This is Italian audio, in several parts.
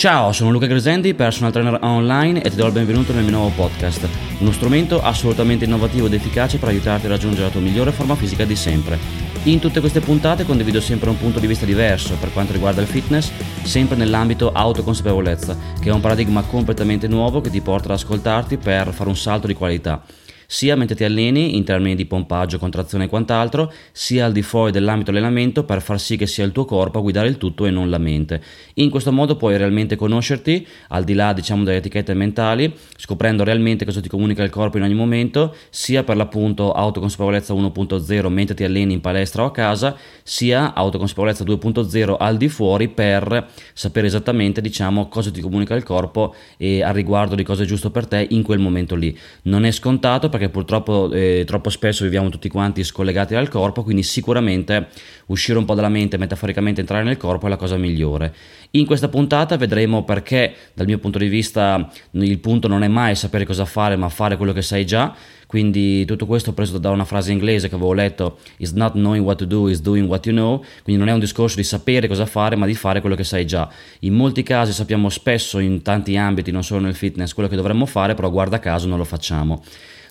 Ciao, sono Luca Gresendi, personal trainer online e ti do il benvenuto nel mio nuovo podcast, uno strumento assolutamente innovativo ed efficace per aiutarti a raggiungere la tua migliore forma fisica di sempre. In tutte queste puntate condivido sempre un punto di vista diverso per quanto riguarda il fitness, sempre nell'ambito autoconsapevolezza, che è un paradigma completamente nuovo che ti porta ad ascoltarti per fare un salto di qualità sia mentre ti alleni in termini di pompaggio, contrazione e quant'altro, sia al di fuori dell'ambito allenamento per far sì che sia il tuo corpo a guidare il tutto e non la mente. In questo modo puoi realmente conoscerti, al di là diciamo delle etichette mentali, scoprendo realmente cosa ti comunica il corpo in ogni momento, sia per l'appunto autoconsapevolezza 1.0 mentre ti alleni in palestra o a casa, sia autoconsapevolezza 2.0 al di fuori per sapere esattamente diciamo cosa ti comunica il corpo e a riguardo di cosa è giusto per te in quel momento lì. Non è scontato perché perché purtroppo eh, troppo spesso viviamo tutti quanti scollegati dal corpo, quindi sicuramente uscire un po' dalla mente, metaforicamente entrare nel corpo è la cosa migliore. In questa puntata vedremo perché dal mio punto di vista il punto non è mai sapere cosa fare, ma fare quello che sai già. Quindi tutto questo preso da una frase inglese che avevo letto, is not knowing what to do, is doing what you know. Quindi non è un discorso di sapere cosa fare, ma di fare quello che sai già. In molti casi sappiamo spesso in tanti ambiti, non solo nel fitness, quello che dovremmo fare, però guarda caso non lo facciamo.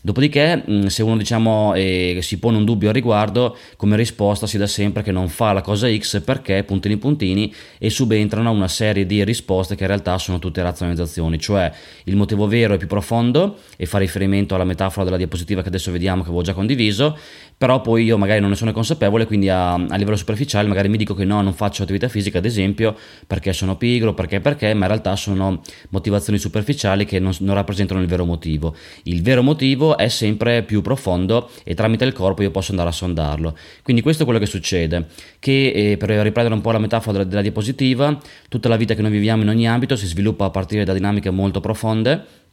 Dopodiché, mm, se uno diciamo, eh, si pone un dubbio al riguardo, come risposta si dà sempre che non fa la cosa X perché puntini puntini e subentrano una serie di risposte che in realtà sono tutte razionalizzazioni, cioè il motivo vero è più profondo e fa riferimento alla metafora della diapositiva che adesso vediamo che avevo già condiviso, però poi io magari non ne sono consapevole, quindi a, a livello superficiale magari mi dico che no, non faccio attività fisica ad esempio perché sono pigro, perché perché, ma in realtà sono motivazioni superficiali che non, non rappresentano il vero motivo. Il vero motivo è sempre più profondo e tramite il corpo io posso andare a sondarlo. Quindi questo è quello che succede, che eh, per riprendere un po' la metafora della, della diapositiva, tutta la vita che noi viviamo in ogni ambito si sviluppa a partire da dinamiche molto profonde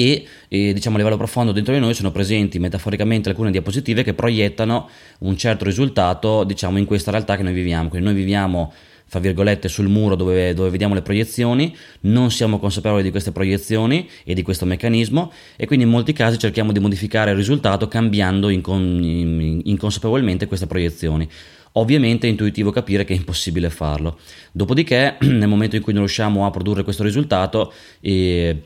e, e diciamo a livello profondo dentro di noi sono presenti metaforicamente alcune diapositive che proiettano un certo risultato diciamo in questa realtà che noi viviamo quindi noi viviamo fra virgolette, sul muro dove, dove, vediamo le proiezioni, non siamo consapevoli di queste proiezioni e di questo meccanismo e quindi in molti casi cerchiamo di modificare il risultato cambiando incon- inconsapevolmente queste proiezioni. Ovviamente è intuitivo capire che è impossibile farlo. Dopodiché, nel momento in cui non riusciamo a produrre questo risultato, eh,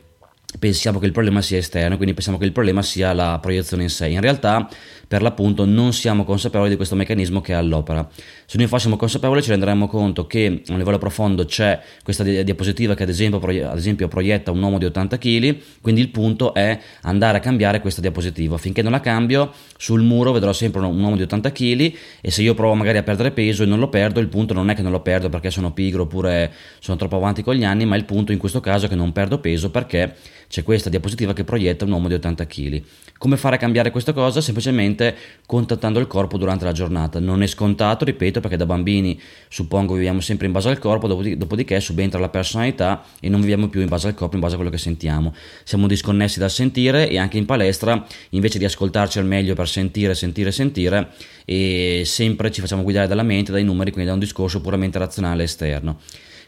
pensiamo che il problema sia esterno, quindi pensiamo che il problema sia la proiezione in sé. In realtà, per l'appunto, non siamo consapevoli di questo meccanismo che è all'opera. Se noi fossimo consapevoli ci renderemmo conto che a un livello profondo c'è questa diapositiva che ad esempio, ad esempio proietta un uomo di 80 kg, quindi il punto è andare a cambiare questa diapositiva. Finché non la cambio, sul muro vedrò sempre un uomo di 80 kg e se io provo magari a perdere peso e non lo perdo, il punto non è che non lo perdo perché sono pigro oppure sono troppo avanti con gli anni, ma il punto in questo caso è che non perdo peso perché c'è questa diapositiva che proietta un uomo di 80 kg. Come fare a cambiare questa cosa? Semplicemente contattando il corpo durante la giornata. Non è scontato, ripeto, perché da bambini suppongo viviamo sempre in base al corpo, dopodiché subentra la personalità e non viviamo più in base al corpo, in base a quello che sentiamo. Siamo disconnessi dal sentire e anche in palestra, invece di ascoltarci al meglio per sentire, sentire, sentire, e sempre ci facciamo guidare dalla mente, dai numeri, quindi da un discorso puramente razionale esterno.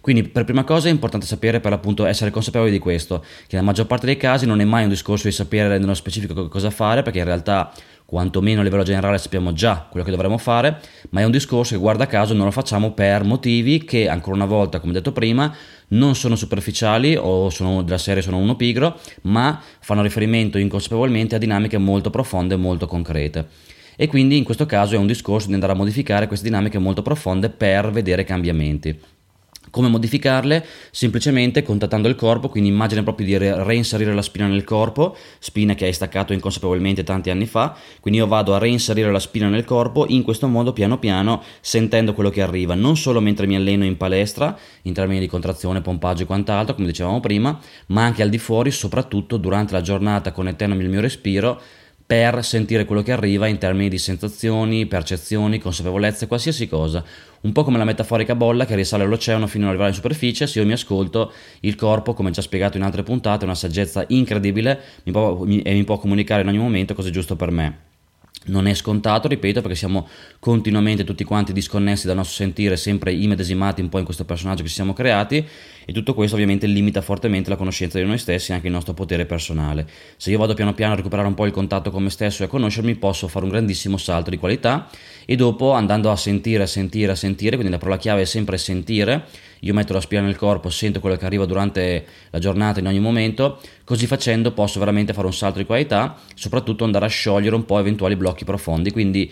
Quindi per prima cosa è importante sapere per l'appunto essere consapevoli di questo, che nella maggior parte dei casi non è mai un discorso di sapere nello specifico cosa fare, perché in realtà quantomeno a livello generale sappiamo già quello che dovremmo fare, ma è un discorso che guarda caso non lo facciamo per motivi che ancora una volta, come detto prima, non sono superficiali o sono della serie sono uno pigro, ma fanno riferimento inconsapevolmente a dinamiche molto profonde e molto concrete. E quindi in questo caso è un discorso di andare a modificare queste dinamiche molto profonde per vedere cambiamenti. Come modificarle? Semplicemente contattando il corpo, quindi immagina proprio di reinserire la spina nel corpo, spina che hai staccato inconsapevolmente tanti anni fa, quindi io vado a reinserire la spina nel corpo in questo modo piano piano sentendo quello che arriva, non solo mentre mi alleno in palestra, in termini di contrazione, pompaggio e quant'altro, come dicevamo prima, ma anche al di fuori, soprattutto durante la giornata connettendomi il mio respiro per sentire quello che arriva in termini di sensazioni, percezioni, consapevolezze, qualsiasi cosa. Un po' come la metaforica bolla che risale all'oceano fino ad arrivare in superficie, se io mi ascolto, il corpo, come già spiegato in altre puntate, è una saggezza incredibile mi può, mi, e mi può comunicare in ogni momento cosa è giusto per me. Non è scontato, ripeto, perché siamo continuamente tutti quanti disconnessi dal nostro sentire, sempre immedesimati un po' in questo personaggio che ci siamo creati e tutto questo ovviamente limita fortemente la conoscenza di noi stessi e anche il nostro potere personale. Se io vado piano piano a recuperare un po' il contatto con me stesso e a conoscermi, posso fare un grandissimo salto di qualità e dopo andando a sentire, a sentire, a sentire, quindi la parola chiave è sempre sentire, io metto la spina nel corpo, sento quello che arriva durante la giornata in ogni momento, così facendo posso veramente fare un salto di qualità, soprattutto andare a sciogliere un po' eventuali blocchi profondi, quindi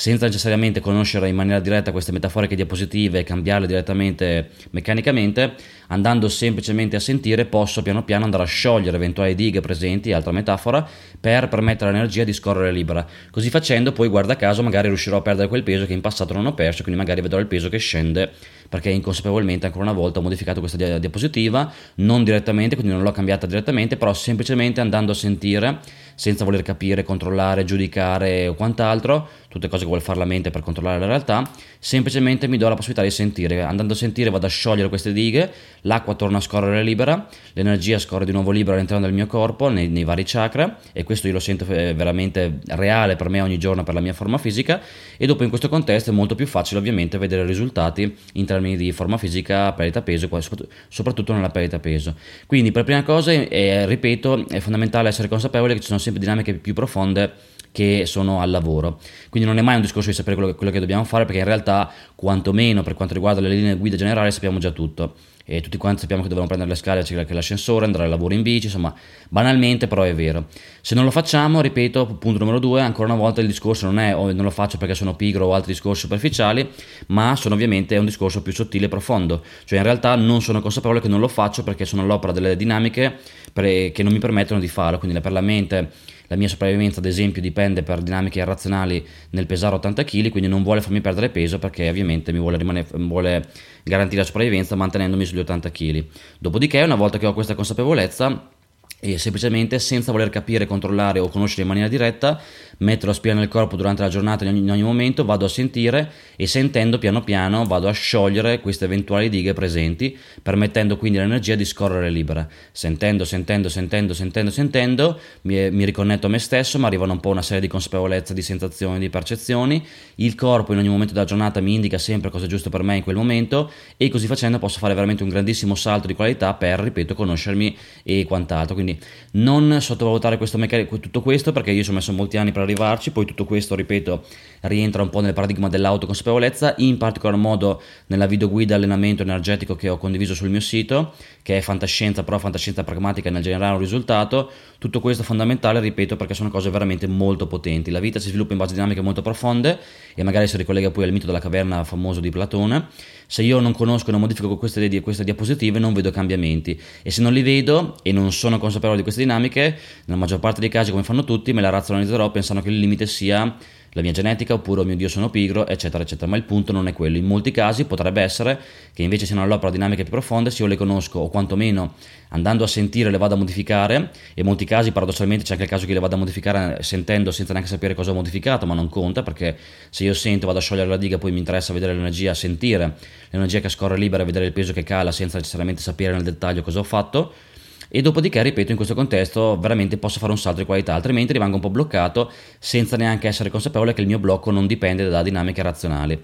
senza necessariamente conoscere in maniera diretta queste metaforiche diapositive e cambiarle direttamente meccanicamente, andando semplicemente a sentire posso piano piano andare a sciogliere eventuali dighe presenti, altra metafora, per permettere all'energia di scorrere libera. Così facendo poi guarda caso magari riuscirò a perdere quel peso che in passato non ho perso, quindi magari vedrò il peso che scende perché inconsapevolmente ancora una volta ho modificato questa diapositiva, non direttamente, quindi non l'ho cambiata direttamente, però semplicemente andando a sentire senza voler capire, controllare, giudicare o quant'altro, tutte cose che vuole fare la mente per controllare la realtà, semplicemente mi do la possibilità di sentire. Andando a sentire vado a sciogliere queste dighe, l'acqua torna a scorrere libera, l'energia scorre di nuovo libera all'interno del mio corpo, nei, nei vari chakra, e questo io lo sento eh, veramente reale per me ogni giorno per la mia forma fisica, e dopo in questo contesto è molto più facile ovviamente vedere risultati in termini di forma fisica, perdita peso, soprattutto nella perdita peso. Quindi per prima cosa, eh, ripeto, è fondamentale essere consapevoli che ci sono sempre sempre dinamiche più profonde che sono al lavoro. Quindi non è mai un discorso di sapere quello che, quello che, dobbiamo fare, perché in realtà, quantomeno per quanto riguarda le linee guida generali, sappiamo già tutto. E tutti quanti sappiamo che dobbiamo prendere le scale, c'è anche l'ascensore, andare al lavoro in bici, insomma, banalmente, però è vero. Se non lo facciamo, ripeto, punto numero due, ancora una volta il discorso non è o oh, non lo faccio perché sono pigro o altri discorsi superficiali, ma sono ovviamente un discorso più sottile e profondo. Cioè, in realtà non sono consapevole che non lo faccio perché sono all'opera delle dinamiche che non mi permettono di farlo. Quindi per la mente la mia sopravvivenza ad esempio dipende per dinamiche irrazionali nel pesare 80 kg, quindi non vuole farmi perdere peso perché ovviamente mi vuole, rimanere, vuole garantire la sopravvivenza mantenendomi sugli 80 kg. Dopodiché una volta che ho questa consapevolezza e semplicemente senza voler capire, controllare o conoscere in maniera diretta, metto la spina nel corpo durante la giornata in ogni, in ogni, momento, vado a sentire e sentendo piano piano vado a sciogliere queste eventuali dighe presenti, permettendo quindi all'energia di scorrere libera. Sentendo, sentendo, sentendo, sentendo, sentendo, mi, mi riconnetto a me stesso, ma arrivano un po' una serie di consapevolezze, di sensazioni, di percezioni. Il corpo in ogni momento della giornata mi indica sempre cosa è giusto per me in quel momento e così facendo posso fare veramente un grandissimo salto di qualità per, ripeto, conoscermi e quant'altro. Quindi quindi non sottovalutare questo meccanico, tutto questo perché io ci ho messo molti anni per arrivarci, poi tutto questo, ripeto, rientra un po' nel paradigma dell'autoconsapevolezza, in particolar modo nella videoguida allenamento energetico che ho condiviso sul mio sito, che è fantascienza, però fantascienza pragmatica nel generare un risultato. Tutto questo è fondamentale, ripeto, perché sono cose veramente molto potenti. La vita si sviluppa in base a dinamiche molto profonde e magari si ricollega poi al mito della caverna famoso di Platone. Se io non conosco e non modifico queste, queste diapositive non vedo cambiamenti. E se non li vedo e non sono consapevole di queste dinamiche, nella maggior parte dei casi come fanno tutti, me la razionalizzerò pensando che il limite sia la mia genetica oppure oh mio dio sono pigro eccetera eccetera. Ma il punto non è quello. In molti casi potrebbe essere che invece siano all'opera dinamiche più profonde se io le conosco o quantomeno andando a sentire le vado a modificare e in molti casi paradossalmente c'è anche il caso che le vado a modificare sentendo senza neanche sapere cosa ho modificato ma non conta perché se io sento vado a sciogliere la diga poi mi interessa vedere l'energia sentire l'energia che scorre libera vedere il peso che cala senza necessariamente sapere nel dettaglio cosa ho fatto e dopodiché, ripeto, in questo contesto veramente posso fare un salto di qualità, altrimenti rimango un po' bloccato senza neanche essere consapevole che il mio blocco non dipende da dinamiche razionali.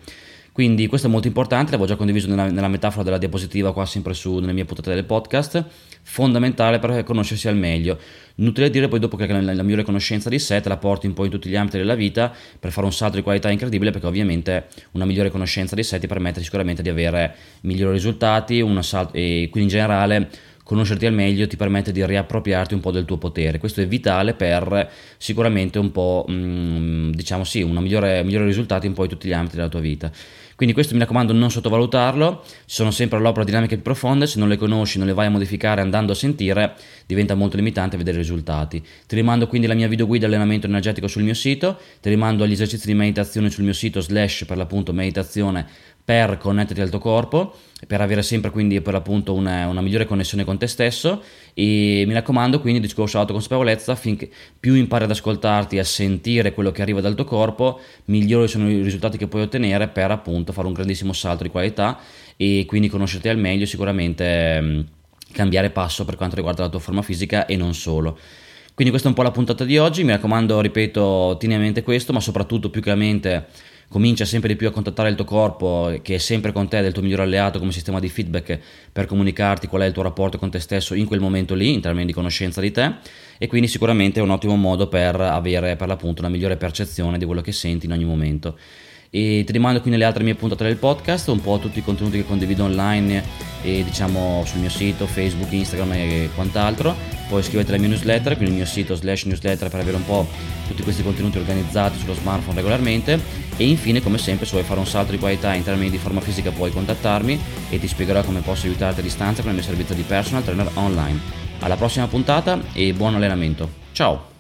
Quindi questo è molto importante, l'avevo già condiviso nella, nella, metafora della diapositiva qua sempre su nelle mie puntate del podcast, fondamentale per conoscersi al meglio. Inutile dire poi dopo che la, la migliore conoscenza di sé te la porti un po' in tutti gli ambiti della vita per fare un salto di qualità incredibile perché ovviamente una migliore conoscenza di sé ti permette sicuramente di avere migliori risultati salto, e quindi in generale conoscerti al meglio ti permette di riappropriarti un po' del tuo potere. Questo è vitale per sicuramente un po', mm, diciamo sì, un migliore, migliore risultato in poi tutti gli ambiti della tua vita. Quindi questo mi raccomando non sottovalutarlo, sono sempre all'opera dinamiche più profonde, se non le conosci, non le vai a modificare andando a sentire, diventa molto limitante vedere i risultati. Ti rimando quindi la mia video guida allenamento energetico sul mio sito, ti rimando agli esercizi di meditazione sul mio sito slash per l'appunto meditazione per connetterti al tuo corpo, per avere sempre quindi per l'appunto una, una, migliore connessione con te stesso e mi raccomando quindi discorso autoconsapevolezza finché più impari ad ascoltarti, a sentire quello che arriva dal tuo corpo, migliori sono i risultati che puoi ottenere per appunto fare un grandissimo salto di qualità e quindi conoscerti al meglio sicuramente mh, cambiare passo per quanto riguarda la tua forma fisica e non solo. Quindi questa è un po' la puntata di oggi, mi raccomando, ripeto, tieni a mente questo, ma soprattutto più che a mente comincia sempre di più a contattare il tuo corpo che è sempre con te, del tuo migliore alleato come sistema di feedback per comunicarti qual è il tuo rapporto con te stesso in quel momento lì, in termini di conoscenza di te e quindi sicuramente è un ottimo modo per avere per l'appunto una migliore percezione di quello che senti in ogni momento. E ti rimando quindi alle altre mie puntate del podcast, un po' tutti i contenuti che condivido online e diciamo sul mio sito, Facebook, Instagram e quant'altro. Poi iscriviti alla mia newsletter, quindi il mio sito slash newsletter per avere un po' tutti questi contenuti organizzati sullo smartphone regolarmente. E infine, come sempre, se vuoi fare un salto di qualità in termini di forma fisica puoi contattarmi e ti spiegherò come posso aiutarti a distanza con il mio servizio di personal trainer online. Alla prossima puntata e buon allenamento. Ciao!